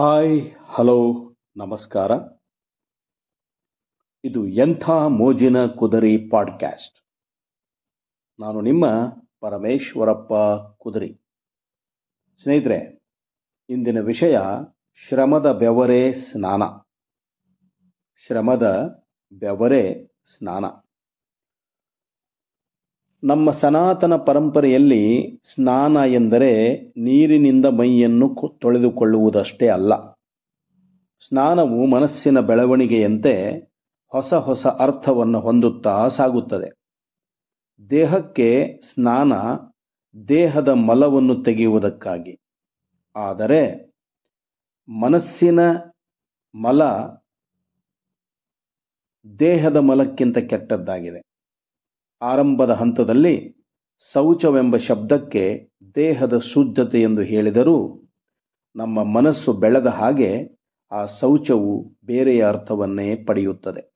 Hi, hello, ನಮಸ್ಕಾರ. ಇದು ಎಂಥ ಮೋಜಿನ ಕುದರಿ ಪಾಡ್ಕ್ಯಾಸ್ಟ್. ನಾನು ನಿಮ್ಮ ಪರಮೇಶ್ವರಪ್ಪ ಕುದರಿ. ಸ್ನೇಹಿತರೆ, ಇಂದಿನ ವಿಷಯ ಶ್ರಮದ ಬೆವರೇ ಸ್ನಾನ. ಶ್ರಮದ ಬೆವರೇ ಸ್ನಾನ. ನಮ್ಮ ಸನಾತನ ಪರಂಪರೆಯಲ್ಲಿ ಸ್ನಾನ ಎಂದರೆ ನೀರಿನಿಂದ ಮೈಯನ್ನು ತೊಳೆದುಕೊಳ್ಳುವುದಷ್ಟೇ ಅಲ್ಲ. ಸ್ನಾನವು ಮನಸ್ಸಿನ ಬೆಳವಣಿಗೆಯಂತೆ ಹೊಸ ಹೊಸ ಅರ್ಥವನ್ನು ಹೊಂದುತ್ತಾ ಸಾಗುತ್ತದೆ. ದೇಹಕ್ಕೆ ಸ್ನಾನ ದೇಹದ ಮಲವನ್ನು ತೆಗೆಯುವುದಕ್ಕಾಗಿ. ಆದರೆ ಮನಸ್ಸಿನ ಮಲ ದೇಹದ ಮಲಕ್ಕಿಂತ ಕೆಟ್ಟದ್ದಾಗಿದೆ. ಆರಂಭದ ಹಂತದಲ್ಲಿ ಶೌಚವೆಂಬ ಶಬ್ದಕ್ಕೆ ದೇಹದ ಶುದ್ಧತೆ ಎಂದು ಹೇಳಿದರೂ ನಮ್ಮ ಮನಸ್ಸು ಬೆಳೆದ ಹಾಗೆ ಆ ಶೌಚವು ಬೇರೆಯ ಅರ್ಥವನ್ನೇ ಪಡೆಯುತ್ತದೆ.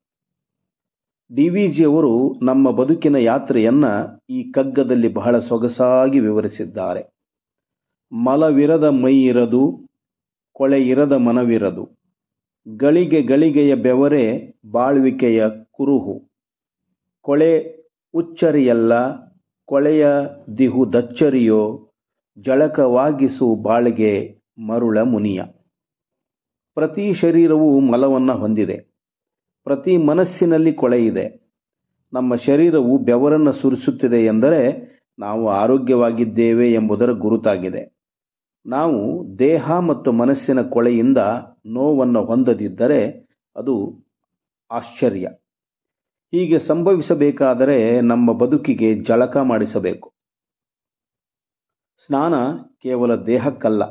ಡಿ ವಿ ಜಿಯವರು ನಮ್ಮ ಬದುಕಿನ ಯಾತ್ರೆಯನ್ನು ಈ ಕಗ್ಗದಲ್ಲಿ ಬಹಳ ಸೊಗಸಾಗಿ ವಿವರಿಸಿದ್ದಾರೆ. ಮಲವಿರದ ಮೈ ಇರದು, ಕೊಳೆ ಇರದ ಮನವಿರದು, ಗಳಿಗೆ ಗಳಿಗೆಯ ಬೆವರೆ ಬಾಳ್ವಿಕೆಯ ಕುರುಹು, ಕೊಳೆ ಉಚ್ಚರಿಯಲ್ಲ, ಕೊಳೆಯ ದಿಹು ದಚ್ಚರಿಯೋ, ಜಳಕವಾಗಿಸು ಬಾಳಿಗೆ ಮರುಳ ಮುನಿಯ. ಪ್ರತಿ ಶರೀರವು ಮಲವನ್ನು ಹೊಂದಿದೆ. ಪ್ರತಿ ಮನಸ್ಸಿನಲ್ಲಿ ಕೊಳೆ ಇದೆ. ನಮ್ಮ ಶರೀರವು ಬೆವರನ್ನು ಸುರಿಸುತ್ತಿದೆ ಎಂದರೆ ನಾವು ಆರೋಗ್ಯವಾಗಿದ್ದೇವೆ ಎಂಬುದರ ಗುರುತಾಗಿದೆ. ನಾವು ದೇಹ ಮತ್ತು ಮನಸ್ಸಿನ ಕೊಳೆಯಿಂದ ನೋವನ್ನು ಹೊಂದದಿದ್ದರೆ ಅದು ಆಶ್ಚರ್ಯ. ಹೀಗೆ ಸಂಭವಿಸಬೇಕಾದರೆ ನಮ್ಮ ಬದುಕಿಗೆ ಜಳಕ ಮಾಡಿಸಬೇಕು. ಸ್ನಾನ ಕೇವಲ ದೇಹಕ್ಕಲ್ಲ,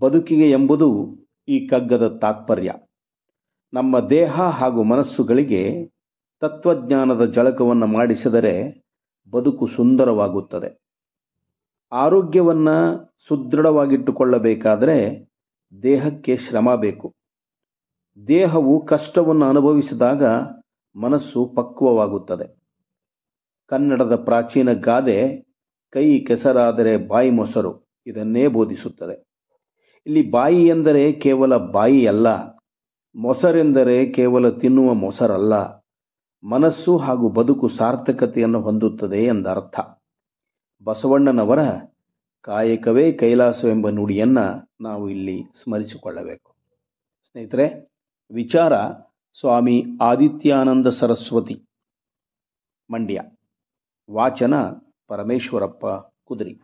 ಬದುಕಿಗೆ ಎಂಬುದು ಈ ಕಗ್ಗದ ತಾತ್ಪರ್ಯ. ನಮ್ಮ ದೇಹ ಹಾಗೂ ಮನಸ್ಸುಗಳಿಗೆ ತತ್ವಜ್ಞಾನದ ಜಳಕವನ್ನು ಮಾಡಿಸಿದರೆ ಬದುಕು ಸುಂದರವಾಗುತ್ತದೆ. ಆರೋಗ್ಯವನ್ನು ಸುದೃಢವಾಗಿಟ್ಟುಕೊಳ್ಳಬೇಕಾದರೆ ದೇಹಕ್ಕೆ ಶ್ರಮ ಬೇಕು. ದೇಹವು ಕಷ್ಟವನ್ನು ಅನುಭವಿಸಿದಾಗ ಮನಸ್ಸು ಪಕ್ವವಾಗುತ್ತದೆ. ಕನ್ನಡದ ಪ್ರಾಚೀನ ಗಾದೆ ಕೈ ಕೆಸರಾದರೆ ಬಾಯಿ ಮೊಸರು, ಇದನ್ನೇ ಬೋಧಿಸುತ್ತದೆ. ಇಲ್ಲಿ ಬಾಯಿ ಎಂದರೆ ಕೇವಲ ಬಾಯಿ ಅಲ್ಲ, ಮೊಸರೆಂದರೆ ಕೇವಲ ತಿನ್ನುವ ಮೊಸರಲ್ಲ, ಮನಸ್ಸು ಹಾಗೂ ಬದುಕು ಸಾರ್ಥಕತೆಯನ್ನು ಹೊಂದುತ್ತದೆ ಎಂದರ್ಥ. ಬಸವಣ್ಣನವರ ಕಾಯಕವೇ ಕೈಲಾಸವೆಂಬ ನುಡಿಯನ್ನು ನಾವು ಇಲ್ಲಿ ಸ್ಮರಿಸಿಕೊಳ್ಳಬೇಕು. ಸ್ನೇಹಿತರೆ, ವಿಚಾರ ಸ್ವಾಮಿ ಆದಿತ್ಯಾನಂದ ಸರಸ್ವತಿ ಮಂಡ್ಯ. ವಾಚನ ಪರಮೇಶ್ವರಪ್ಪ ಕುದುರಿ.